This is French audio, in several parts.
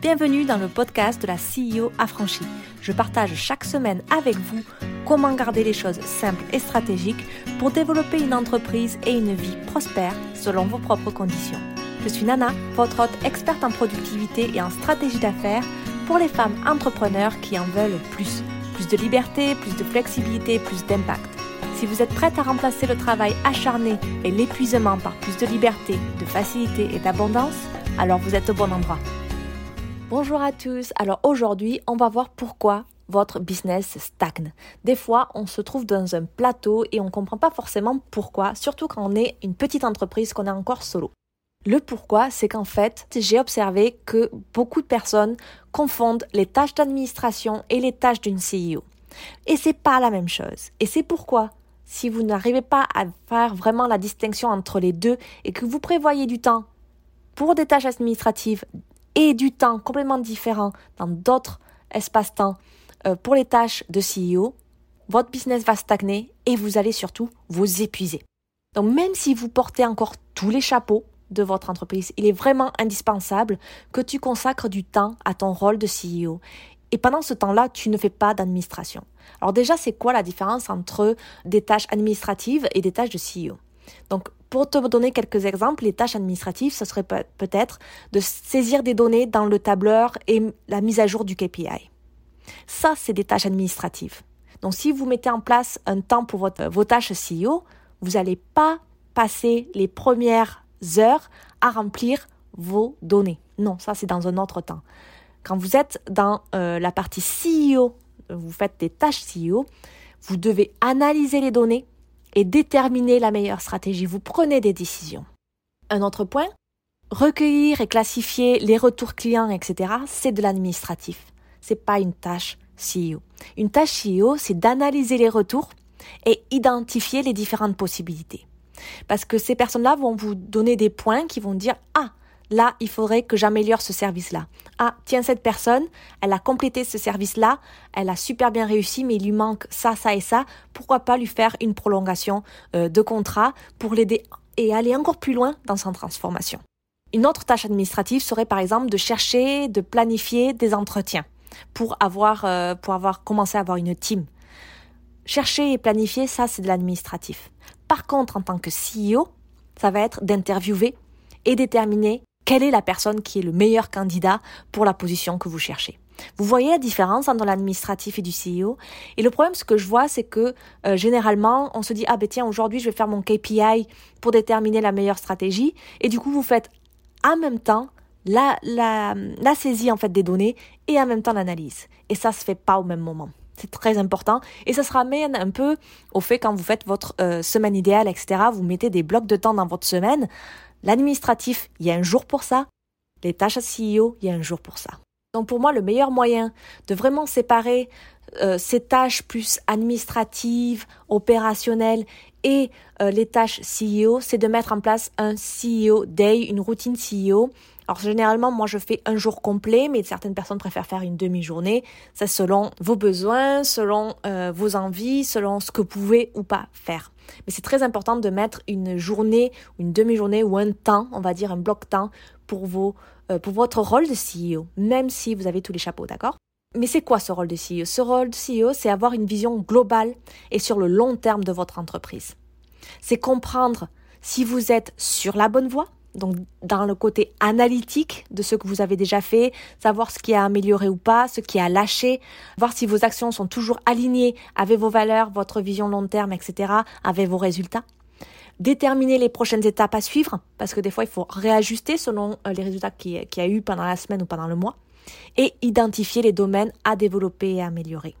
Bienvenue dans le podcast de la CEO affranchie. Je partage chaque semaine avec vous comment garder les choses simples et stratégiques pour développer une entreprise et une vie prospère selon vos propres conditions. Je suis Nana, votre hôte experte en productivité et en stratégie d'affaires pour les femmes entrepreneurs qui en veulent plus. Plus de liberté, plus de flexibilité, plus d'impact. Si vous êtes prête à remplacer le travail acharné et l'épuisement par plus de liberté, de facilité et d'abondance, alors vous êtes au bon endroit. Bonjour à tous. Alors aujourd'hui, on va voir pourquoi votre business stagne. Des fois, on se trouve dans un plateau et on ne comprend pas forcément pourquoi, surtout quand on est une petite entreprise, qu'on est encore solo. Le pourquoi, c'est qu'en fait, j'ai observé que beaucoup de personnes confondent les tâches d'administration et les tâches d'une CEO. Et c'est pas la même chose. Et c'est pourquoi, si vous n'arrivez pas à faire vraiment la distinction entre les deux et que vous prévoyez du temps pour des tâches administratives, et du temps complètement différent dans d'autres espaces-temps euh, pour les tâches de CEO, votre business va stagner et vous allez surtout vous épuiser. Donc même si vous portez encore tous les chapeaux de votre entreprise, il est vraiment indispensable que tu consacres du temps à ton rôle de CEO. Et pendant ce temps-là, tu ne fais pas d'administration. Alors déjà, c'est quoi la différence entre des tâches administratives et des tâches de CEO pour te donner quelques exemples, les tâches administratives, ce serait peut-être de saisir des données dans le tableur et la mise à jour du KPI. Ça, c'est des tâches administratives. Donc, si vous mettez en place un temps pour vos tâches CEO, vous n'allez pas passer les premières heures à remplir vos données. Non, ça, c'est dans un autre temps. Quand vous êtes dans euh, la partie CEO, vous faites des tâches CEO, vous devez analyser les données, et déterminer la meilleure stratégie. Vous prenez des décisions. Un autre point, recueillir et classifier les retours clients, etc., c'est de l'administratif. C'est pas une tâche CEO. Une tâche CEO, c'est d'analyser les retours et identifier les différentes possibilités. Parce que ces personnes-là vont vous donner des points qui vont dire, ah, là, il faudrait que j'améliore ce service-là. Ah, tiens, cette personne, elle a complété ce service-là, elle a super bien réussi, mais il lui manque ça, ça et ça. Pourquoi pas lui faire une prolongation euh, de contrat pour l'aider et aller encore plus loin dans sa transformation. Une autre tâche administrative serait par exemple de chercher, de planifier des entretiens pour avoir, euh, pour avoir commencé à avoir une team. Chercher et planifier, ça c'est de l'administratif. Par contre, en tant que CEO, ça va être d'interviewer et déterminer quelle est la personne qui est le meilleur candidat pour la position que vous cherchez? Vous voyez la différence entre l'administratif et du CEO Et le problème, ce que je vois, c'est que euh, généralement, on se dit, ah ben tiens, aujourd'hui, je vais faire mon KPI pour déterminer la meilleure stratégie. Et du coup, vous faites en même temps la, la, la saisie en fait des données et en même temps l'analyse. Et ça se fait pas au même moment. C'est très important. Et ça se ramène un peu au fait quand vous faites votre euh, semaine idéale, etc. Vous mettez des blocs de temps dans votre semaine. L'administratif, il y a un jour pour ça. Les tâches CEO, il y a un jour pour ça. Donc pour moi, le meilleur moyen de vraiment séparer euh, ces tâches plus administratives, opérationnelles et euh, les tâches CEO, c'est de mettre en place un CEO Day, une routine CEO alors généralement, moi je fais un jour complet, mais certaines personnes préfèrent faire une demi-journée. C'est selon vos besoins, selon euh, vos envies, selon ce que vous pouvez ou pas faire. Mais c'est très important de mettre une journée, une demi-journée ou un temps, on va dire un bloc temps pour vos, euh, pour votre rôle de CEO, même si vous avez tous les chapeaux, d'accord? Mais c'est quoi ce rôle de CEO Ce rôle de CEO, c'est avoir une vision globale et sur le long terme de votre entreprise. C'est comprendre si vous êtes sur la bonne voie, donc dans le côté analytique de ce que vous avez déjà fait, savoir ce qui a amélioré ou pas, ce qui a lâché, voir si vos actions sont toujours alignées avec vos valeurs, votre vision long terme, etc., avec vos résultats. Déterminer les prochaines étapes à suivre, parce que des fois il faut réajuster selon euh, les résultats qu'il y a eu pendant la semaine ou pendant le mois, et identifier les domaines à développer et à améliorer.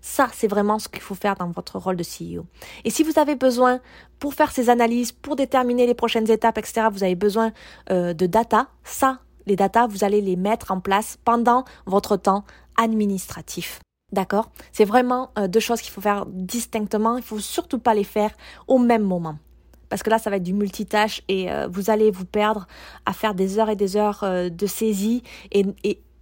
Ça, c'est vraiment ce qu'il faut faire dans votre rôle de CEO. Et si vous avez besoin, pour faire ces analyses, pour déterminer les prochaines étapes, etc., vous avez besoin euh, de data, ça, les data, vous allez les mettre en place pendant votre temps administratif. D'accord? C'est vraiment euh, deux choses qu'il faut faire distinctement. Il faut surtout pas les faire au même moment parce que là, ça va être du multitâche et euh, vous allez vous perdre à faire des heures et des heures de saisie et,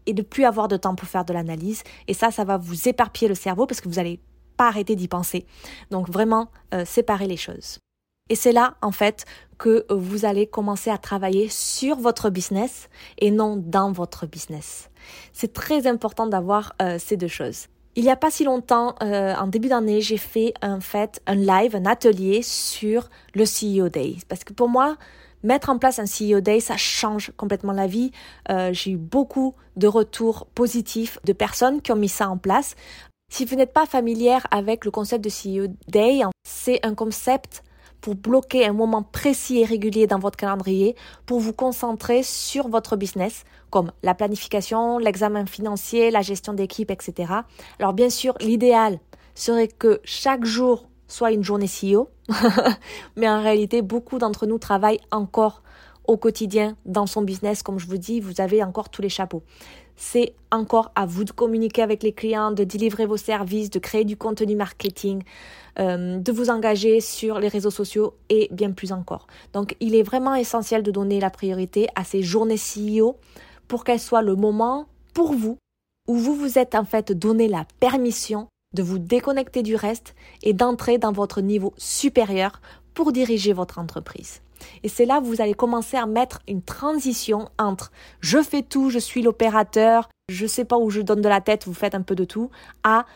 et de plus avoir de temps pour faire de l'analyse. Et ça, ça va vous éparpiller le cerveau parce que vous n'allez pas arrêter d'y penser. Donc vraiment, euh, séparer les choses. Et c'est là, en fait, que vous allez commencer à travailler sur votre business et non dans votre business. C'est très important d'avoir euh, ces deux choses. Il n'y a pas si longtemps, euh, en début d'année, j'ai fait en fait un live, un atelier sur le CEO Day. Parce que pour moi, mettre en place un CEO Day, ça change complètement la vie. Euh, j'ai eu beaucoup de retours positifs de personnes qui ont mis ça en place. Si vous n'êtes pas familière avec le concept de CEO Day, c'est un concept pour bloquer un moment précis et régulier dans votre calendrier pour vous concentrer sur votre business, comme la planification, l'examen financier, la gestion d'équipe, etc. Alors bien sûr, l'idéal serait que chaque jour soit une journée CEO, mais en réalité, beaucoup d'entre nous travaillent encore au quotidien dans son business. Comme je vous dis, vous avez encore tous les chapeaux. C'est encore à vous de communiquer avec les clients, de délivrer vos services, de créer du contenu marketing, euh, de vous engager sur les réseaux sociaux et bien plus encore. Donc il est vraiment essentiel de donner la priorité à ces journées CEO pour qu'elles soient le moment pour vous où vous vous êtes en fait donné la permission de vous déconnecter du reste et d'entrer dans votre niveau supérieur pour diriger votre entreprise. Et c'est là que vous allez commencer à mettre une transition entre je fais tout, je suis l'opérateur, je sais pas où je donne de la tête, vous faites un peu de tout, à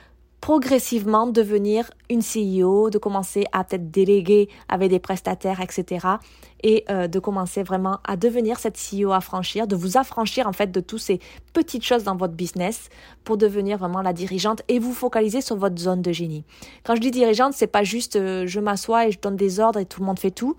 progressivement devenir une CEO, de commencer à peut-être déléguer avec des prestataires, etc. Et euh, de commencer vraiment à devenir cette CEO affranchir, de vous affranchir en fait de toutes ces petites choses dans votre business pour devenir vraiment la dirigeante et vous focaliser sur votre zone de génie. Quand je dis dirigeante, c'est pas juste euh, je m'assois et je donne des ordres et tout le monde fait tout.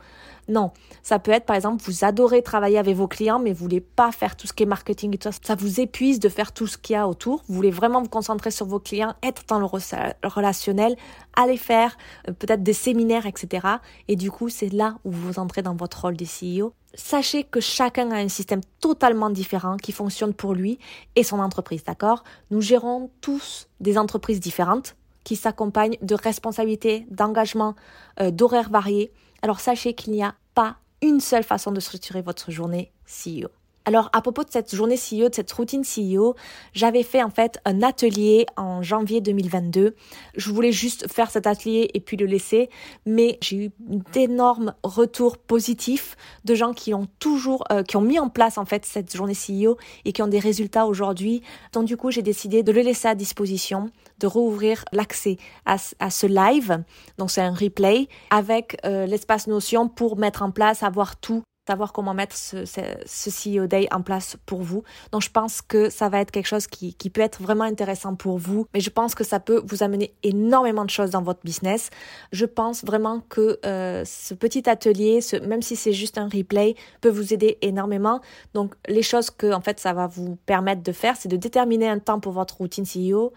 Non, ça peut être par exemple vous adorez travailler avec vos clients mais vous voulez pas faire tout ce qui est marketing et tout ça. Ça vous épuise de faire tout ce qu'il y a autour. Vous voulez vraiment vous concentrer sur vos clients, être dans le relationnel, aller faire euh, peut-être des séminaires, etc. Et du coup, c'est là où vous entrez dans votre rôle de CEO. Sachez que chacun a un système totalement différent qui fonctionne pour lui et son entreprise, d'accord? Nous gérons tous des entreprises différentes qui s'accompagnent de responsabilités, d'engagement, euh, d'horaires variés. Alors sachez qu'il n'y a pas une seule façon de structurer votre journée CEO. Alors à propos de cette journée CEO, de cette routine CEO, j'avais fait en fait un atelier en janvier 2022. Je voulais juste faire cet atelier et puis le laisser, mais j'ai eu d'énormes retours positifs de gens qui ont toujours, euh, qui ont mis en place en fait cette journée CEO et qui ont des résultats aujourd'hui. Donc du coup, j'ai décidé de le laisser à disposition, de rouvrir l'accès à, ce live. Donc c'est un replay avec euh, l'espace Notion pour mettre en place, avoir tout savoir comment mettre ce, ce, CEO Day en place pour vous. Donc, je pense que ça va être quelque chose qui, qui, peut être vraiment intéressant pour vous, mais je pense que ça peut vous amener énormément de choses dans votre business. Je pense vraiment que euh, ce petit atelier, ce, même si c'est juste un replay, peut vous aider énormément. Donc, les choses que, en fait, ça va vous permettre de faire, c'est de déterminer un temps pour votre routine CEO,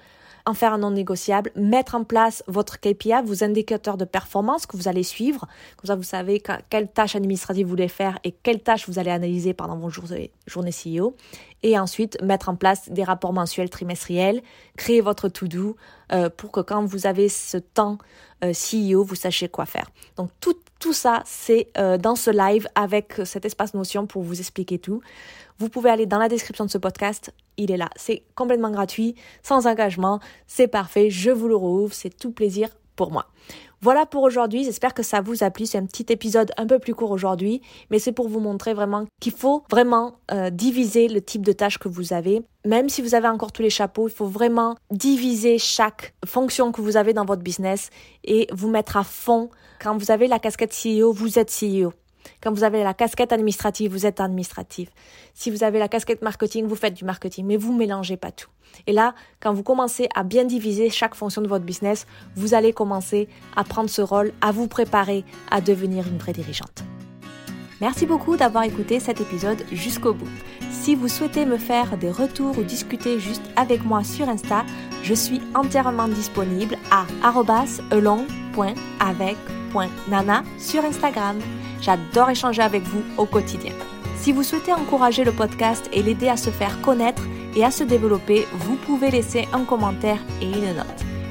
en faire un non négociable, mettre en place votre KPI, vos indicateurs de performance que vous allez suivre. Comme ça, vous savez quelle tâche administrative vous voulez faire et quelle tâche vous allez analyser pendant vos journées, journées CEO. Et ensuite, mettre en place des rapports mensuels, trimestriels, créer votre to-do euh, pour que quand vous avez ce temps euh, CEO, vous sachiez quoi faire. Donc, tout, tout ça, c'est euh, dans ce live avec cet espace Notion pour vous expliquer tout. Vous pouvez aller dans la description de ce podcast, il est là. C'est complètement gratuit, sans engagement, c'est parfait, je vous le rouvre, c'est tout plaisir pour moi. Voilà pour aujourd'hui, j'espère que ça vous a plu. C'est un petit épisode un peu plus court aujourd'hui, mais c'est pour vous montrer vraiment qu'il faut vraiment euh, diviser le type de tâches que vous avez. Même si vous avez encore tous les chapeaux, il faut vraiment diviser chaque fonction que vous avez dans votre business et vous mettre à fond. Quand vous avez la casquette CEO, vous êtes CEO. Quand vous avez la casquette administrative, vous êtes administratif. Si vous avez la casquette marketing, vous faites du marketing, mais vous mélangez pas tout. Et là, quand vous commencez à bien diviser chaque fonction de votre business, vous allez commencer à prendre ce rôle, à vous préparer à devenir une vraie dirigeante. Merci beaucoup d'avoir écouté cet épisode jusqu'au bout. Si vous souhaitez me faire des retours ou discuter juste avec moi sur Insta, je suis entièrement disponible à elong.avec.nana sur Instagram. J'adore échanger avec vous au quotidien. Si vous souhaitez encourager le podcast et l'aider à se faire connaître et à se développer, vous pouvez laisser un commentaire et une note.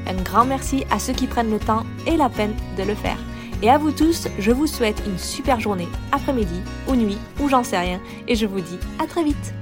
Un grand merci à ceux qui prennent le temps et la peine de le faire. Et à vous tous, je vous souhaite une super journée, après-midi ou nuit ou j'en sais rien et je vous dis à très vite.